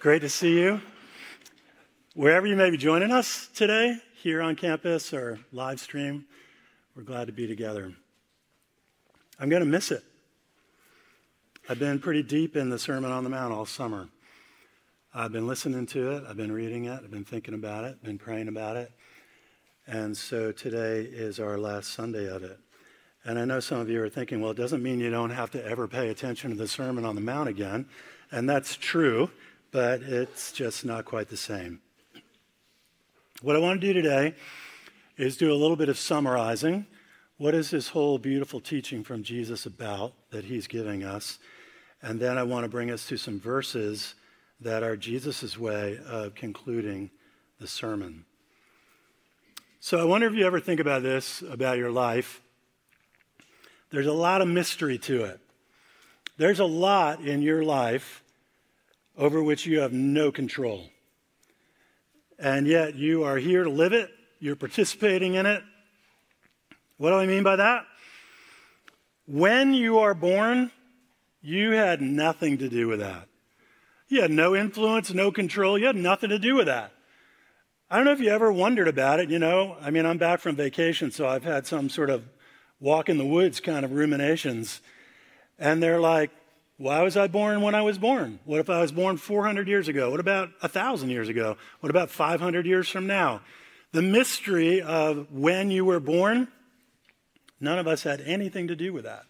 Great to see you. Wherever you may be joining us today, here on campus or live stream, we're glad to be together. I'm going to miss it. I've been pretty deep in the Sermon on the Mount all summer. I've been listening to it, I've been reading it, I've been thinking about it, been praying about it. And so today is our last Sunday of it. And I know some of you are thinking, well, it doesn't mean you don't have to ever pay attention to the Sermon on the Mount again. And that's true, but it's just not quite the same. What I want to do today is do a little bit of summarizing. What is this whole beautiful teaching from Jesus about that he's giving us? And then I want to bring us to some verses that are Jesus' way of concluding the sermon. So I wonder if you ever think about this about your life. There's a lot of mystery to it. There's a lot in your life over which you have no control. And yet you are here to live it, you're participating in it. What do I mean by that? When you are born, you had nothing to do with that. You had no influence, no control, you had nothing to do with that. I don't know if you ever wondered about it, you know. I mean, I'm back from vacation, so I've had some sort of walk in the woods kind of ruminations. And they're like, why was I born when I was born? What if I was born 400 years ago? What about 1,000 years ago? What about 500 years from now? The mystery of when you were born, none of us had anything to do with that.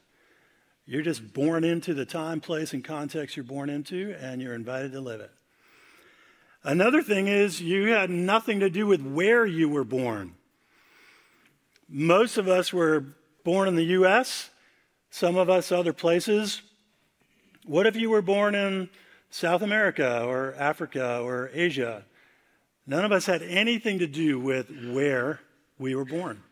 You're just born into the time, place, and context you're born into, and you're invited to live it. Another thing is, you had nothing to do with where you were born. Most of us were born in the U.S., some of us other places. What if you were born in South America or Africa or Asia? None of us had anything to do with where we were born.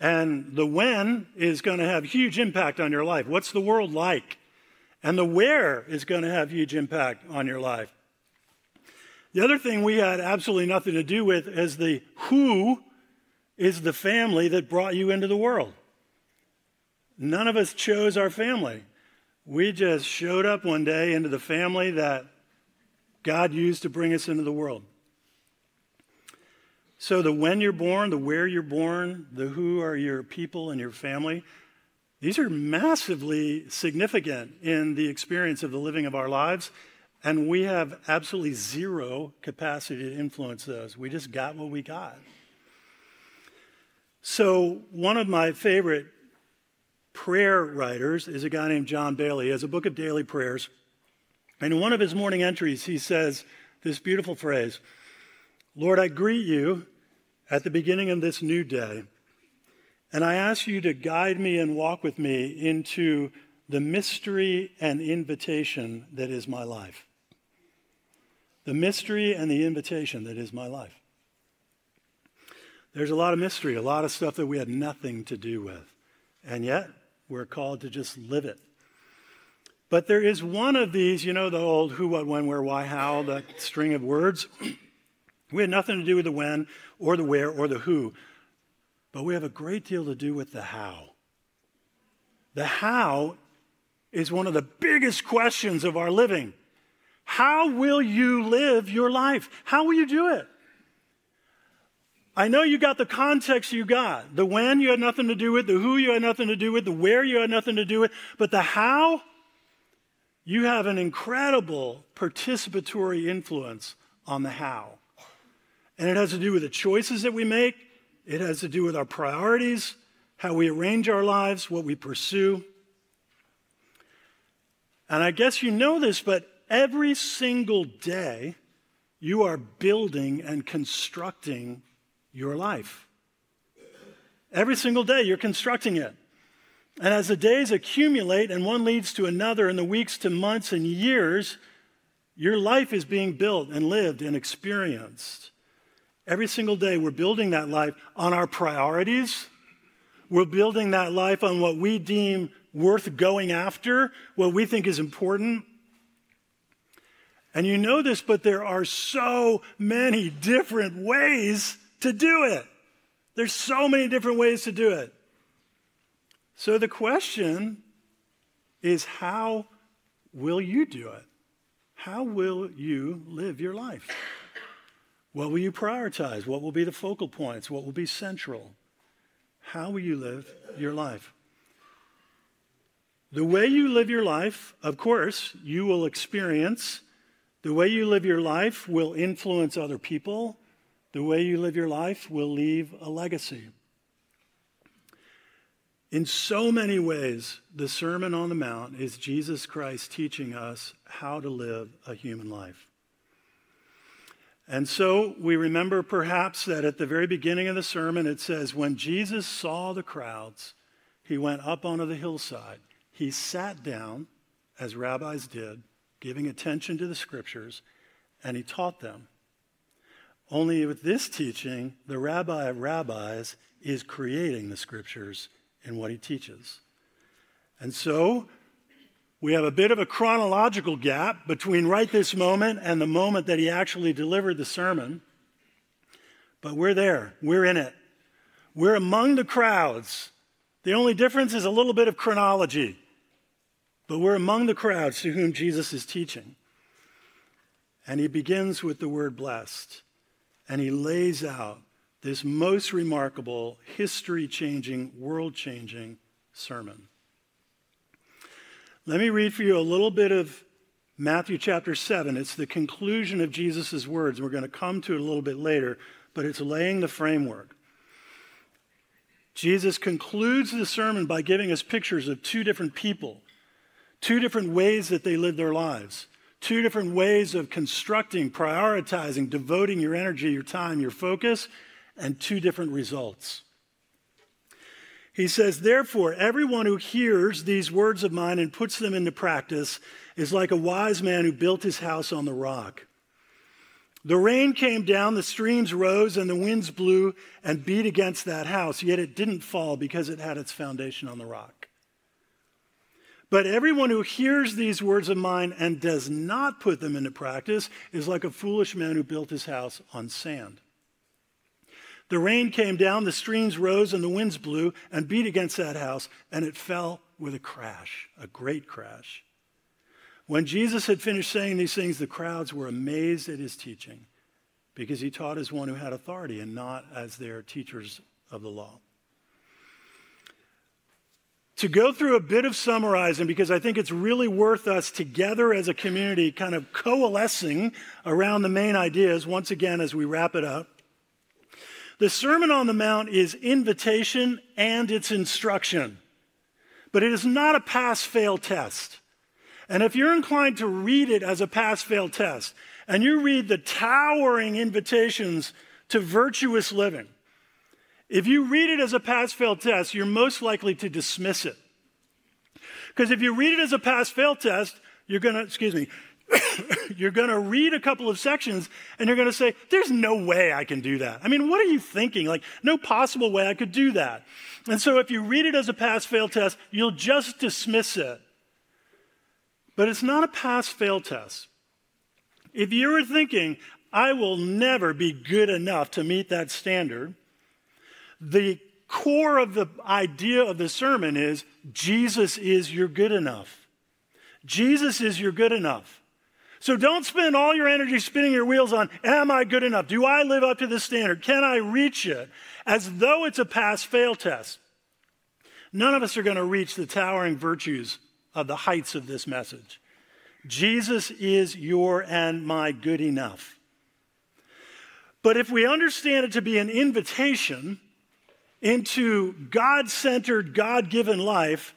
And the when is going to have huge impact on your life. What's the world like? And the where is going to have huge impact on your life. The other thing we had absolutely nothing to do with is the who is the family that brought you into the world. None of us chose our family. We just showed up one day into the family that God used to bring us into the world. So, the when you're born, the where you're born, the who are your people and your family, these are massively significant in the experience of the living of our lives. And we have absolutely zero capacity to influence those. We just got what we got. So, one of my favorite prayer writers is a guy named John Baillie. He has a book of daily prayers. And in one of his morning entries, he says this beautiful phrase Lord, I greet you at the beginning of this new day, and I ask you to guide me and walk with me into the mystery and invitation that is my life. The mystery and the invitation that is my life. There's a lot of mystery, a lot of stuff that we had nothing to do with. And yet, we're called to just live it. But there is one of these, you know, the old who, what, when, where, why, how, the string of words. we had nothing to do with the when or the where or the who, but we have a great deal to do with the how. The how is one of the biggest questions of our living. How will you live your life? How will you do it? I know you got the context you got. The when you had nothing to do with, the who you had nothing to do with, the where you had nothing to do with, but the how, you have an incredible participatory influence on the how. And it has to do with the choices that we make, it has to do with our priorities, how we arrange our lives, what we pursue. And I guess you know this, but every single day, you are building and constructing your life. Every single day, you're constructing it. And as the days accumulate and one leads to another, and the weeks to months and years, your life is being built and lived and experienced. Every single day, we're building that life on our priorities. We're building that life on what we deem worth going after, what we think is important. And you know this, but there are so many different ways to do it. There's so many different ways to do it. So the question is how will you do it? how will you live your life? What will you prioritize? What will be the focal points? What will be central? How will you live your life? The way you live your life, of course, you will experience. The way you live your life will influence other people. The way you live your life will leave a legacy. In so many ways, the Sermon on the Mount is Jesus Christ teaching us how to live a human life. And so we remember perhaps that at the very beginning of the sermon, it says, When Jesus saw the crowds, he went up onto the hillside. He sat down, as rabbis did, giving attention to the scriptures, and he taught them. Only with this teaching, the rabbi of rabbis is creating the scriptures in what he teaches. And so we have a bit of a chronological gap between right this moment and the moment that he actually delivered the sermon. But we're there, we're in it. We're among the crowds. The only difference is a little bit of chronology. But we're among the crowds to whom Jesus is teaching. And he begins with the word blessed. And he lays out this most remarkable, history changing, world changing sermon. Let me read for you a little bit of Matthew chapter 7. It's the conclusion of Jesus' words. We're going to come to it a little bit later, but it's laying the framework. Jesus concludes the sermon by giving us pictures of two different people, two different ways that they lived their lives, two different ways of constructing, prioritizing, devoting your energy, your time, your focus, and two different results. He says, Therefore, everyone who hears these words of mine and puts them into practice is like a wise man who built his house on the rock. The rain came down, the streams rose, and the winds blew and beat against that house, yet it didn't fall because it had its foundation on the rock. But everyone who hears these words of mine and does not put them into practice is like a foolish man who built his house on sand. The rain came down, the streams rose, and the winds blew and beat against that house, and it fell with a crash, a great crash. When Jesus had finished saying these things, the crowds were amazed at his teaching because he taught as one who had authority and not as their teachers of the law. To go through a bit of summarizing, because I think it's really worth us together as a community kind of coalescing around the main ideas once again as we wrap it up. The Sermon on the Mount is invitation and it's instruction, but it is not a pass fail test. And if you're inclined to read it as a pass fail test, and you read the towering invitations to virtuous living, if you read it as a pass fail test, you're most likely to dismiss it. Because if you read it as a pass fail test, you're going to, excuse me, you're going to read a couple of sections and you're going to say, There's no way I can do that. I mean, what are you thinking? Like, no possible way I could do that. And so, if you read it as a pass fail test, you'll just dismiss it. But it's not a pass fail test. If you were thinking, I will never be good enough to meet that standard, the core of the idea of the sermon is Jesus is your good enough. Jesus is your good enough. So don't spend all your energy spinning your wheels on, am I good enough? Do I live up to the standard? Can I reach it? As though it's a pass fail test. None of us are going to reach the towering virtues of the heights of this message. Jesus is your and my good enough. But if we understand it to be an invitation into God centered, God given life,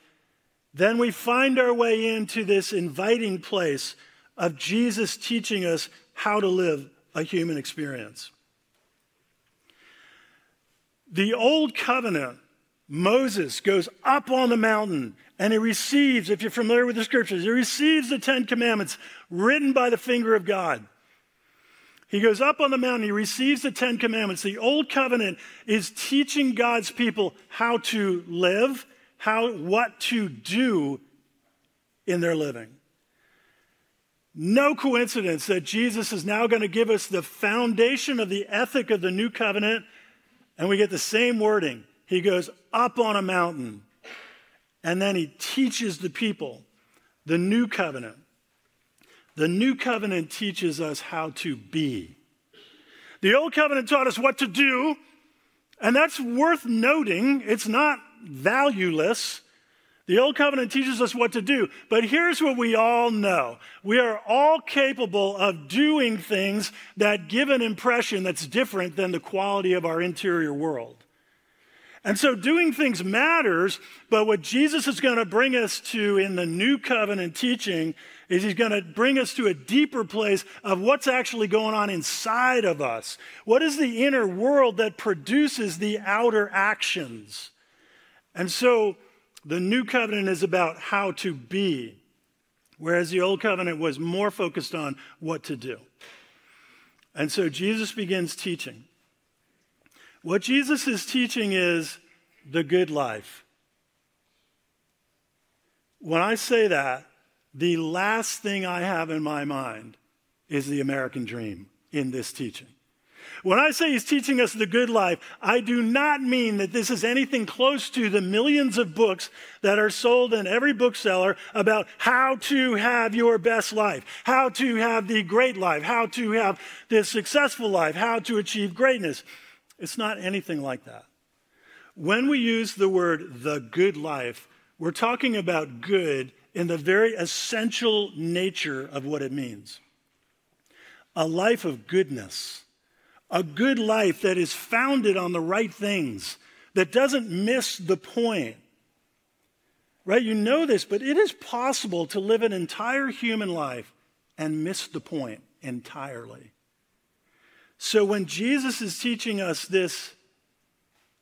then we find our way into this inviting place of Jesus teaching us how to live a human experience. The old covenant, Moses goes up on the mountain and he receives, if you're familiar with the scriptures, he receives the Ten Commandments written by the finger of God. He goes up on the mountain, he receives the Ten Commandments. The Old Covenant is teaching God's people how to live, how, what to do in their living. No coincidence that Jesus is now going to give us the foundation of the ethic of the new covenant, and we get the same wording. He goes up on a mountain, and then he teaches the people the new covenant. The new covenant teaches us how to be. The old covenant taught us what to do, and that's worth noting. It's not valueless. The Old Covenant teaches us what to do, but here's what we all know. We are all capable of doing things that give an impression that's different than the quality of our interior world. And so doing things matters, but what Jesus is going to bring us to in the New Covenant teaching is he's going to bring us to a deeper place of what's actually going on inside of us. What is the inner world that produces the outer actions? And so the new covenant is about how to be, whereas the old covenant was more focused on what to do. And so Jesus begins teaching. What Jesus is teaching is the good life. When I say that, the last thing I have in my mind is the American dream in this teaching. When I say he's teaching us the good life, I do not mean that this is anything close to the millions of books that are sold in every bookseller about how to have your best life, how to have the great life, how to have the successful life, how to achieve greatness. It's not anything like that. When we use the word the good life, we're talking about good in the very essential nature of what it means a life of goodness a good life that is founded on the right things, that doesn't miss the point. Right? You know this, but it is possible to live an entire human life and miss the point entirely. So when Jesus is teaching us this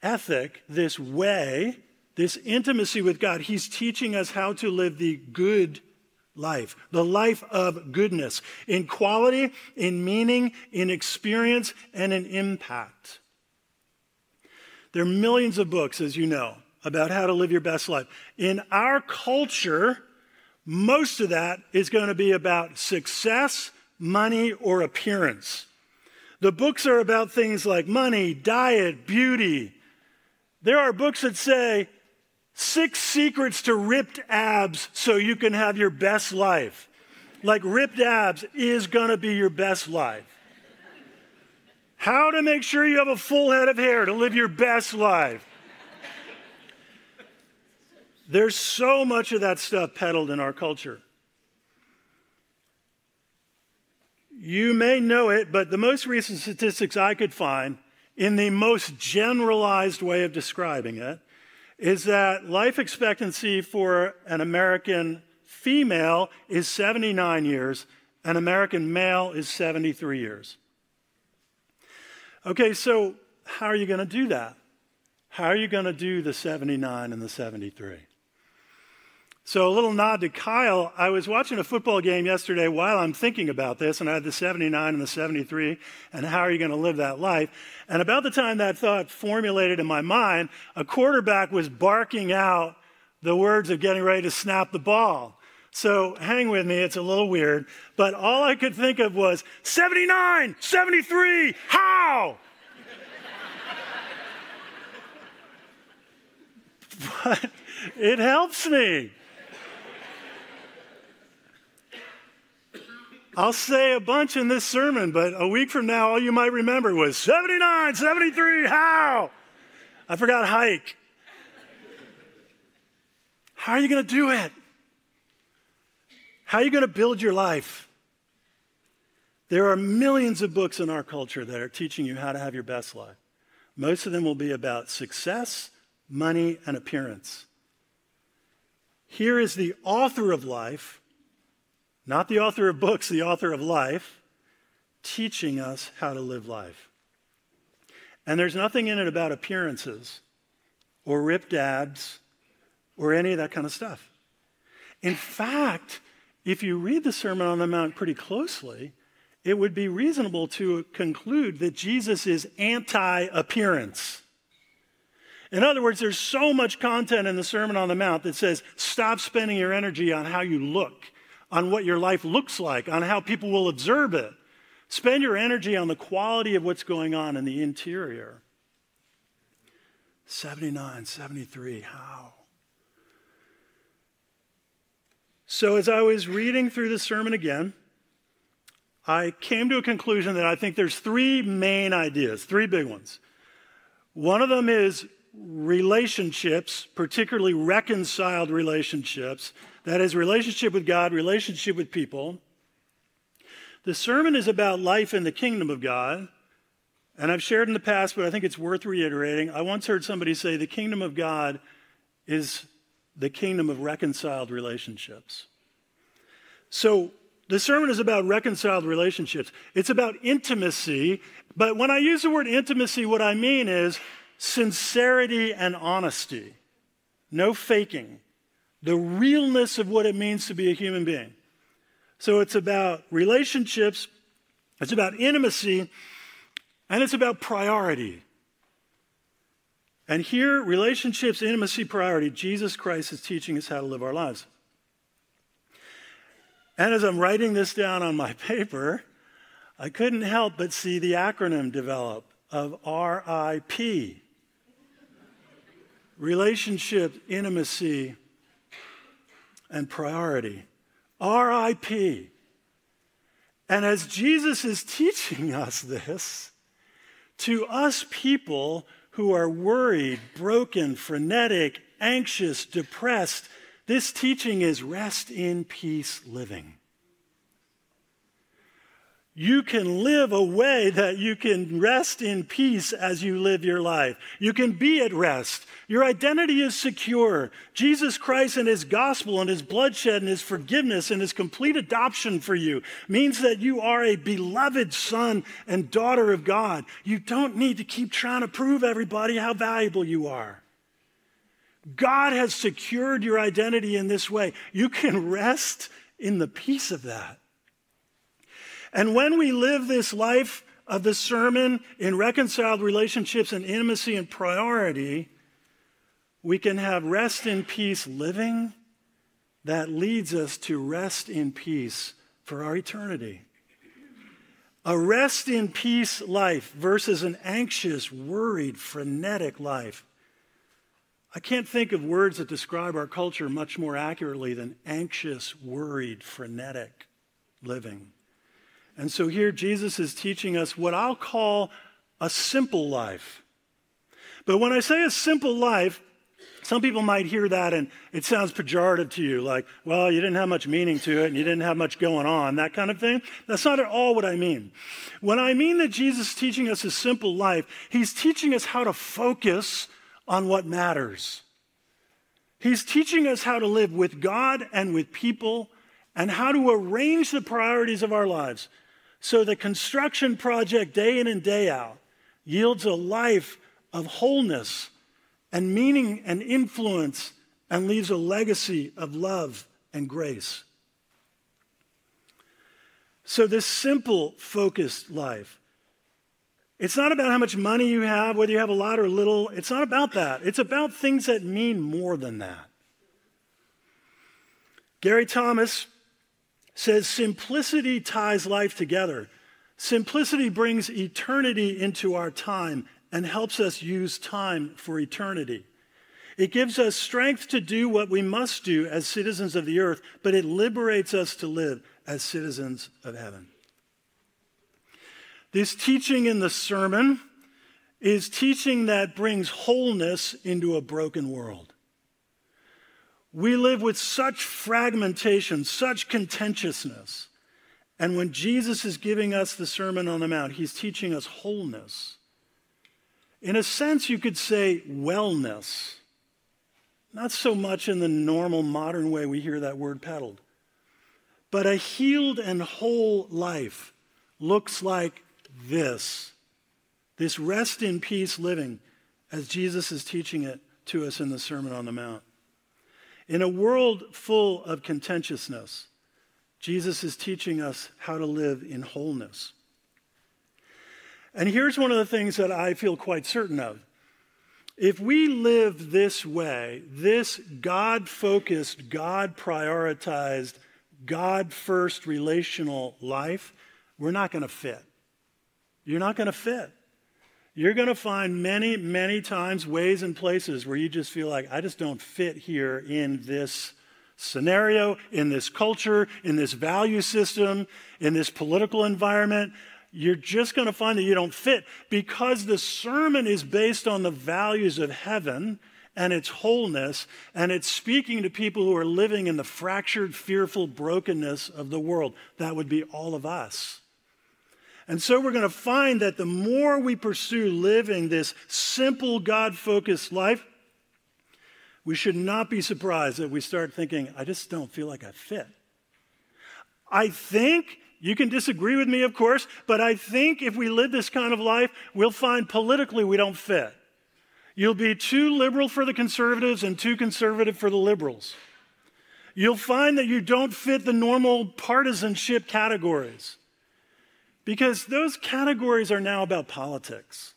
ethic, this way, this intimacy with God, he's teaching us how to live the good life, the life of goodness in quality, in meaning, in experience, and in impact. There are millions of books, as you know, about how to live your best life. In our culture, most of that is going to be about success, money, or appearance. The books are about things like money, diet, beauty. There are books that say, Six secrets to ripped abs so you can have your best life. Like ripped abs is to be your best life. How to make sure you have a full head of hair to live your best life. There's so much of that stuff peddled in our culture. You may know it, but the most recent statistics I could find, in the most generalized way of describing it, is that life expectancy for an American female is 79 years, an American male is 73 years. Okay, so how are you going to do that? How are you going to do the 79 and the 73? So, a little nod to Kyle. I was watching a football game yesterday while I'm thinking about this, and I had the 79 and the 73, and how are you going to live that life? And about the time that thought formulated in my mind, a quarterback was barking out the words of getting ready to snap the ball. So, hang with me, it's a little weird, but all I could think of was 79, 73, how? but it helps me. I'll say a bunch in this sermon, but a week from now, all you might remember was 79, 73, how? I forgot hike. How are you going to do it? How are you going to build your life? There are millions of books in our culture that are teaching you how to have your best life. Most of them will be about success, money, and appearance. Here is the author of life not the author of books, the author of life, teaching us how to live life. And there's nothing in it about appearances or ripped abs or any of that kind of stuff. In fact, if you read the Sermon on the Mount pretty closely, it would be reasonable to conclude that Jesus is anti appearance. In other words, there's so much content in the Sermon on the Mount that says, stop spending your energy on how you look on what your life looks like, on how people will observe it. Spend your energy on the quality of what's going on in the interior. 79, 73, how? So, as I was reading through the sermon again, I came to a conclusion that I think there's three main ideas, three big ones. One of them is relationships, particularly reconciled relationships. That is, relationship with God, relationship with people. The sermon is about life in the kingdom of God. And I've shared in the past, but I think it's worth reiterating. I once heard somebody say the kingdom of God is the kingdom of reconciled relationships. So the sermon is about reconciled relationships. It's about intimacy. But when I use the word intimacy, what I mean is sincerity and honesty, no faking, the realness of what it means to be a human being. So it's about relationships, it's about intimacy, and it's about priority. And here, relationships, intimacy, priority, Jesus Christ is teaching us how to live our lives. And as I'm writing this down on my paper, I couldn't help but see the acronym develop of RIP relationship, intimacy, and priority. RIP. And as Jesus is teaching us this, to us people who are worried, broken, frenetic, anxious, depressed, this teaching is rest in peace living. You can live a way that you can rest in peace as you live your life. You can be at rest. Your identity is secure. Jesus Christ and his gospel and his bloodshed and his forgiveness and his complete adoption for you means that you are a beloved son and daughter of God. You don't need to keep trying to prove everybody how valuable you are. God has secured your identity in this way. You can rest in the peace of that. And when we live this life of the sermon in reconciled relationships and intimacy and priority, we can have rest in peace living that leads us to rest in peace for our eternity. A rest in peace life versus an anxious, worried, frenetic life. I can't think of words that describe our culture much more accurately than anxious, worried, frenetic living. And so here Jesus is teaching us what I'll call a simple life. But when I say a simple life, some people might hear that and it sounds pejorative to you, like, well, you didn't have much meaning to it and you didn't have much going on, that kind of thing. That's not at all what I mean. When I mean that Jesus is teaching us a simple life, he's teaching us how to focus on what matters. He's teaching us how to live with God and with people and how to arrange the priorities of our lives so the construction project, day in and day out, yields a life of wholeness and meaning and influence and leaves a legacy of love and grace. So, this simple, focused life, it's not about how much money you have, whether you have a lot or little. It's not about that. It's about things that mean more than that. Gary Thomas says simplicity ties life together. Simplicity brings eternity into our time and helps us use time for eternity. It gives us strength to do what we must do as citizens of the earth, but it liberates us to live as citizens of heaven. This teaching in the sermon is teaching that brings wholeness into a broken world. We live with such fragmentation, such contentiousness. And when Jesus is giving us the Sermon on the Mount, he's teaching us wholeness. In a sense, you could say wellness. Not so much in the normal modern way we hear that word peddled. But a healed and whole life looks like this this rest in peace living, as Jesus is teaching it to us in the Sermon on the Mount. In a world full of contentiousness, Jesus is teaching us how to live in wholeness. And here's one of the things that I feel quite certain of. If we live this way, this God focused, God prioritized, God first relational life, we're not going to fit. You're not going to fit. You're going to find many, many times ways and places where you just feel like, I just don't fit here in this scenario, in this culture, in this value system, in this political environment, you're just going to find that you don't fit because the sermon is based on the values of heaven and its wholeness, and it's speaking to people who are living in the fractured, fearful brokenness of the world. That would be all of us. And so we're going to find that the more we pursue living this simple, God focused life, we should not be surprised that we start thinking, I just don't feel like I fit. I think, you can disagree with me, of course, but I think if we live this kind of life, we'll find politically we don't fit. You'll be too liberal for the conservatives and too conservative for the liberals. You'll find that you don't fit the normal partisanship categories because those categories are now about politics.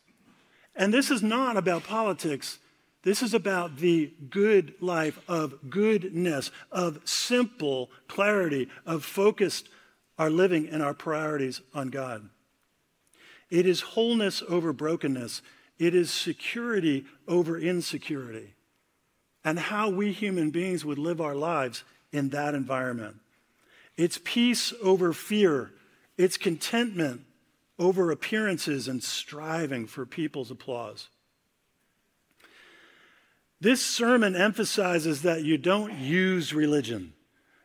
And this is not about politics. This is about the good life of goodness, of simple clarity, of focused our living and our priorities on God. It is wholeness over brokenness. It is security over insecurity. And how we human beings would live our lives in that environment. It's peace over fear. It's contentment over appearances and striving for people's applause. This sermon emphasizes that you don't use religion.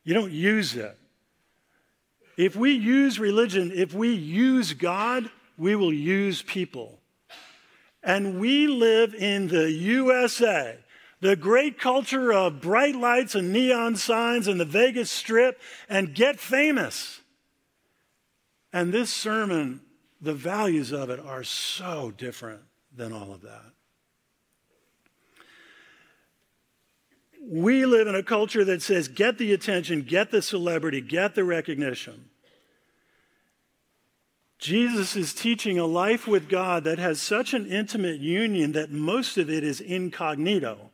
You don't use it. If we use religion, if we use God, we will use people. And we live in the USA, the great culture of bright lights and neon signs and the Vegas Strip, and get famous. And this sermon, the values of it are so different than all of that. We live in a culture that says, get the attention, get the celebrity, get the recognition. Jesus is teaching a life with God that has such an intimate union that most of it is incognito.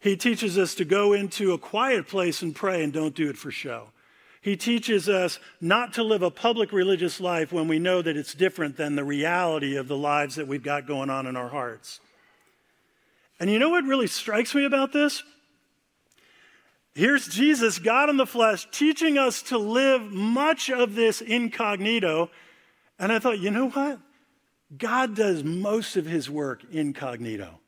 He teaches us to go into a quiet place and pray and don't do it for show. He teaches us not to live a public religious life when we know that it's different than the reality of the lives that we've got going on in our hearts. And you know what really strikes me about this? Here's Jesus, God in the flesh, teaching us to live much of this incognito and I thought, you know what? God does most of his work incognito.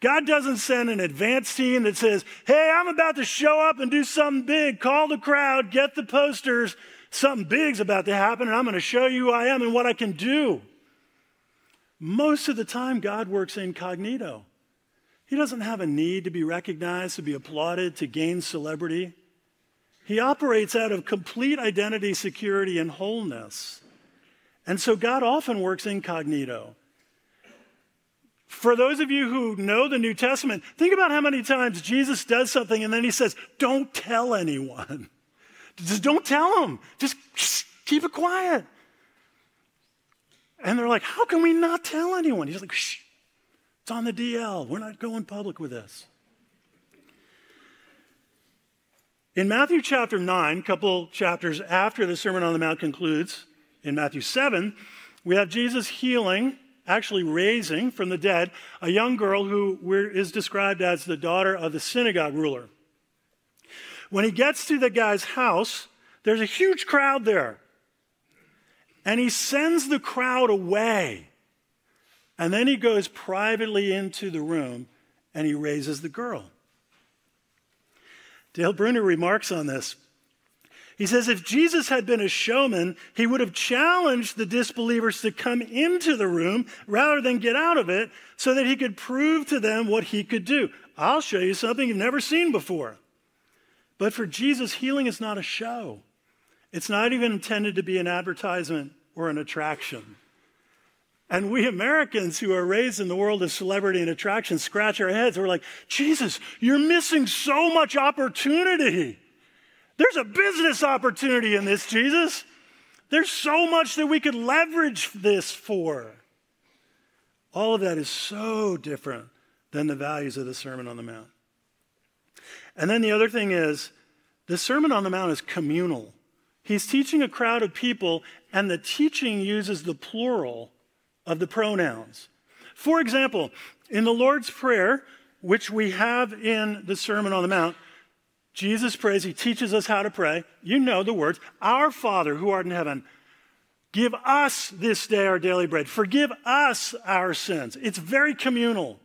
God doesn't send an advance team that says, hey, I'm about to show up and do something big. Call the crowd, get the posters. Something big's about to happen, and I'm going to show you who I am and what I can do. Most of the time, God works incognito. He doesn't have a need to be recognized, to be applauded, to gain celebrity. He operates out of complete identity, security, and wholeness. And so God often works incognito. For those of you who know the New Testament, think about how many times Jesus does something and then he says, Don't tell anyone. Just don't tell them. Just keep it quiet. And they're like, How can we not tell anyone? He's like, Shh, it's on the DL. We're not going public with this. In Matthew chapter 9, a couple chapters after the Sermon on the Mount concludes, in Matthew 7, we have Jesus healing, actually raising from the dead, a young girl who is described as the daughter of the synagogue ruler. When he gets to the guy's house, there's a huge crowd there. And he sends the crowd away. And then he goes privately into the room and he raises the girl. Dale Bruner remarks on this. He says if Jesus had been a showman, he would have challenged the disbelievers to come into the room rather than get out of it so that he could prove to them what he could do. I'll show you something you've never seen before. But for Jesus, healing is not a show, it's not even intended to be an advertisement or an attraction. And we Americans who are raised in the world of celebrity and attraction scratch our heads. We're like, Jesus, you're missing so much opportunity. There's a business opportunity in this, Jesus. There's so much that we could leverage this for. All of that is so different than the values of the Sermon on the Mount. And then the other thing is, the Sermon on the Mount is communal. He's teaching a crowd of people, and the teaching uses the plural of the pronouns. For example, in the Lord's Prayer, which we have in the Sermon on the Mount, Jesus prays, he teaches us how to pray. You know the words Our Father who art in heaven, give us this day our daily bread. Forgive us our sins. It's very communal.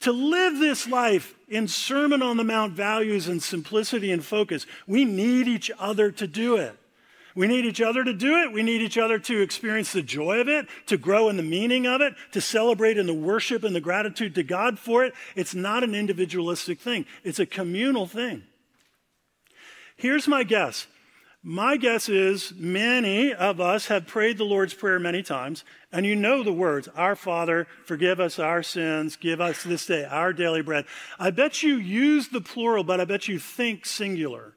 To live this life in Sermon on the Mount values and simplicity and focus, we need each other to do it. We need each other to do it. We need each other to experience the joy of it, to grow in the meaning of it, to celebrate in the worship and the gratitude to God for it. It's not an individualistic thing, it's a communal thing. Here's my guess my guess is many of us have prayed the Lord's Prayer many times, and you know the words Our Father, forgive us our sins, give us this day our daily bread. I bet you use the plural, but I bet you think singular.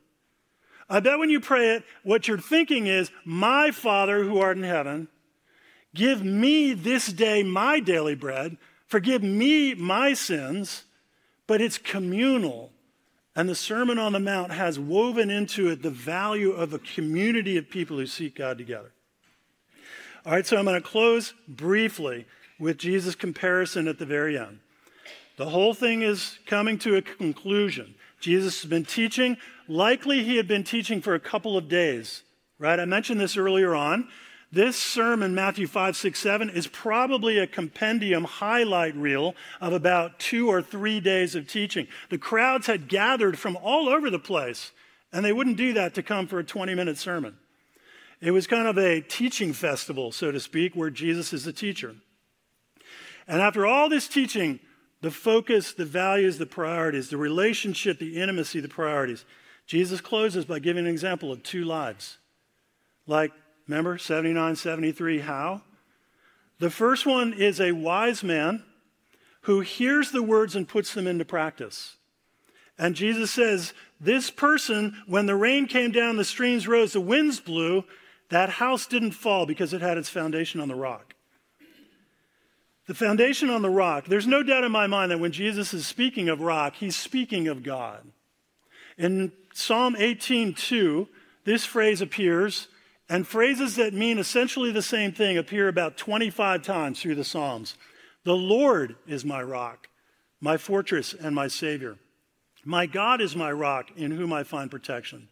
I bet when you pray it, what you're thinking is, My Father who art in heaven, give me this day my daily bread, forgive me my sins, but it's communal. And the Sermon on the Mount has woven into it the value of a community of people who seek God together. All right, so I'm going to close briefly with Jesus' comparison at the very end. The whole thing is coming to a conclusion. Jesus has been teaching. Likely, he had been teaching for a couple of days, right? I mentioned this earlier on. This sermon, Matthew 5, 6, 7, is probably a compendium highlight reel of about two or three days of teaching. The crowds had gathered from all over the place, and they wouldn't do that to come for a 20 minute sermon. It was kind of a teaching festival, so to speak, where Jesus is the teacher. And after all this teaching, the focus, the values, the priorities, the relationship, the intimacy, the priorities, Jesus closes by giving an example of two lives. Like Remember, 79, 73, how? The first one is a wise man who hears the words and puts them into practice. And Jesus says, This person, when the rain came down, the streams rose, the winds blew, that house didn't fall because it had its foundation on the rock. The foundation on the rock, there's no doubt in my mind that when Jesus is speaking of rock, he's speaking of God. In Psalm 18:2, this phrase appears and phrases that mean essentially the same thing appear about 25 times through the Psalms. The Lord is my rock, my fortress, and my Savior. My God is my rock in whom I find protection.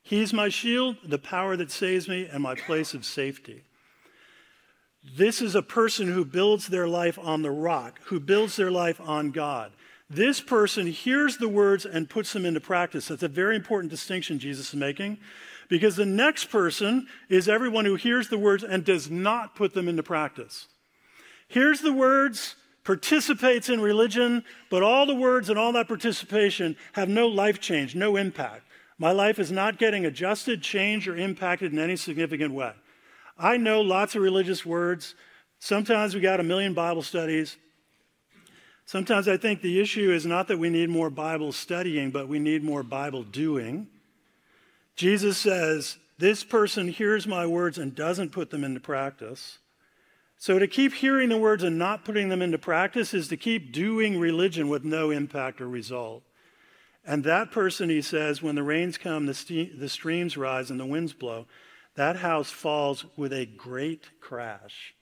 He's my shield, the power that saves me, and my place of safety. This is a person who builds their life on the rock, who builds their life on God. This person hears the words and puts them into practice. That's a very important distinction Jesus is making because the next person is everyone who hears the words and does not put them into practice. Hears the words, participates in religion, but all the words and all that participation have no life change, no impact. My life is not getting adjusted, changed, or impacted in any significant way. I know lots of religious words. Sometimes we got a million Bible studies. Sometimes I think the issue is not that we need more Bible studying, but we need more Bible doing. Jesus says, This person hears my words and doesn't put them into practice. So to keep hearing the words and not putting them into practice is to keep doing religion with no impact or result. And that person, he says, when the rains come, the, the streams rise, and the winds blow, that house falls with a great crash.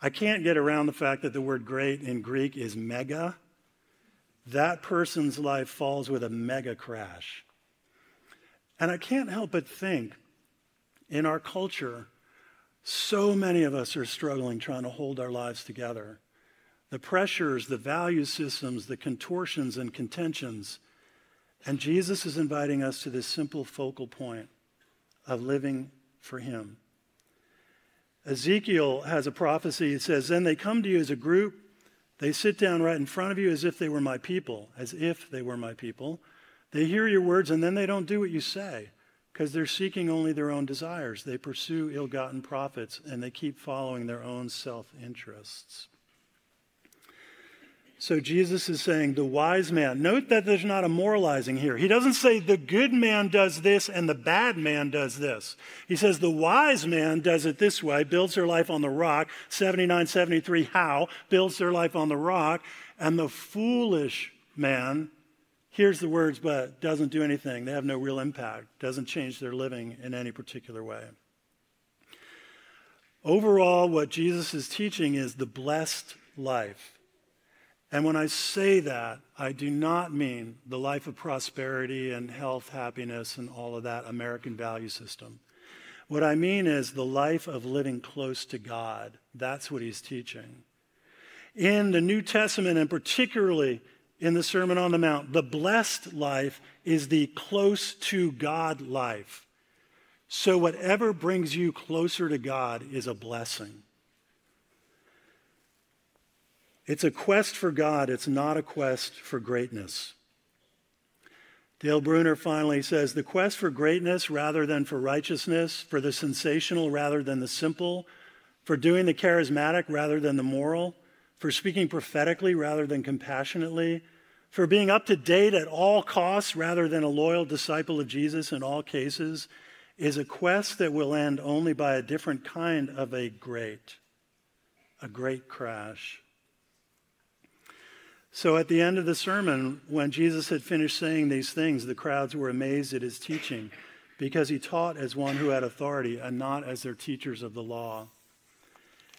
I can't get around the fact that the word great in Greek is mega. That person's life falls with a mega crash. And I can't help but think in our culture, so many of us are struggling trying to hold our lives together. The pressures, the value systems, the contortions and contentions. And Jesus is inviting us to this simple focal point of living for Him. Ezekiel has a prophecy. It says, Then they come to you as a group. They sit down right in front of you as if they were my people, as if they were my people. They hear your words and then they don't do what you say because they're seeking only their own desires. They pursue ill gotten profits and they keep following their own self interests. So Jesus is saying the wise man, note that there's not a moralizing here. He doesn't say the good man does this and the bad man does this. He says the wise man does it this way, builds their life on the rock, 7973 how, builds their life on the rock, and the foolish man hears the words but doesn't do anything. They have no real impact, doesn't change their living in any particular way. Overall, what Jesus is teaching is the blessed life. And when I say that, I do not mean the life of prosperity and health, happiness, and all of that American value system. What I mean is the life of living close to God. That's what he's teaching. In the New Testament, and particularly in the Sermon on the Mount, the blessed life is the close to God life. So, whatever brings you closer to God is a blessing. It's a quest for God, it's not a quest for greatness. Dale Bruner finally says the quest for greatness rather than for righteousness, for the sensational rather than the simple, for doing the charismatic rather than the moral, for speaking prophetically rather than compassionately, for being up to date at all costs rather than a loyal disciple of Jesus in all cases, is a quest that will end only by a different kind of a great, a great crash. So at the end of the sermon, when Jesus had finished saying these things, the crowds were amazed at his teaching because he taught as one who had authority and not as their teachers of the law.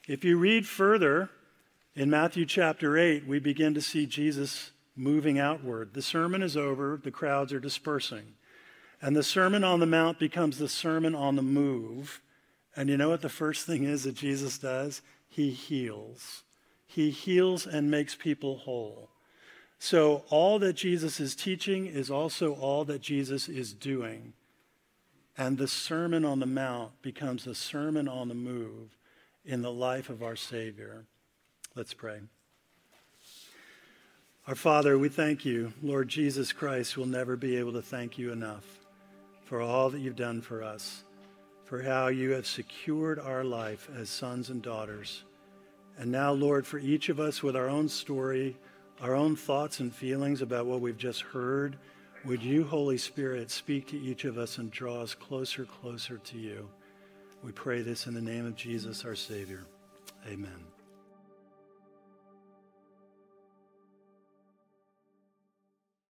If you read further in Matthew chapter 8, we begin to see Jesus moving outward. The sermon is over, the crowds are dispersing. And the Sermon on the Mount becomes the Sermon on the Move. And you know what the first thing is that Jesus does? He heals. He heals and makes people whole. So, all that Jesus is teaching is also all that Jesus is doing. And the Sermon on the Mount becomes a sermon on the move in the life of our Savior. Let's pray. Our Father, we thank you. Lord Jesus Christ we'll never be able to thank you enough for all that you've done for us, for how you have secured our life as sons and daughters. And now, Lord, for each of us with our own story, our own thoughts and feelings about what we've just heard, would you, Holy Spirit, speak to each of us and draw us closer, closer to you? We pray this in the name of Jesus, our Savior. Amen.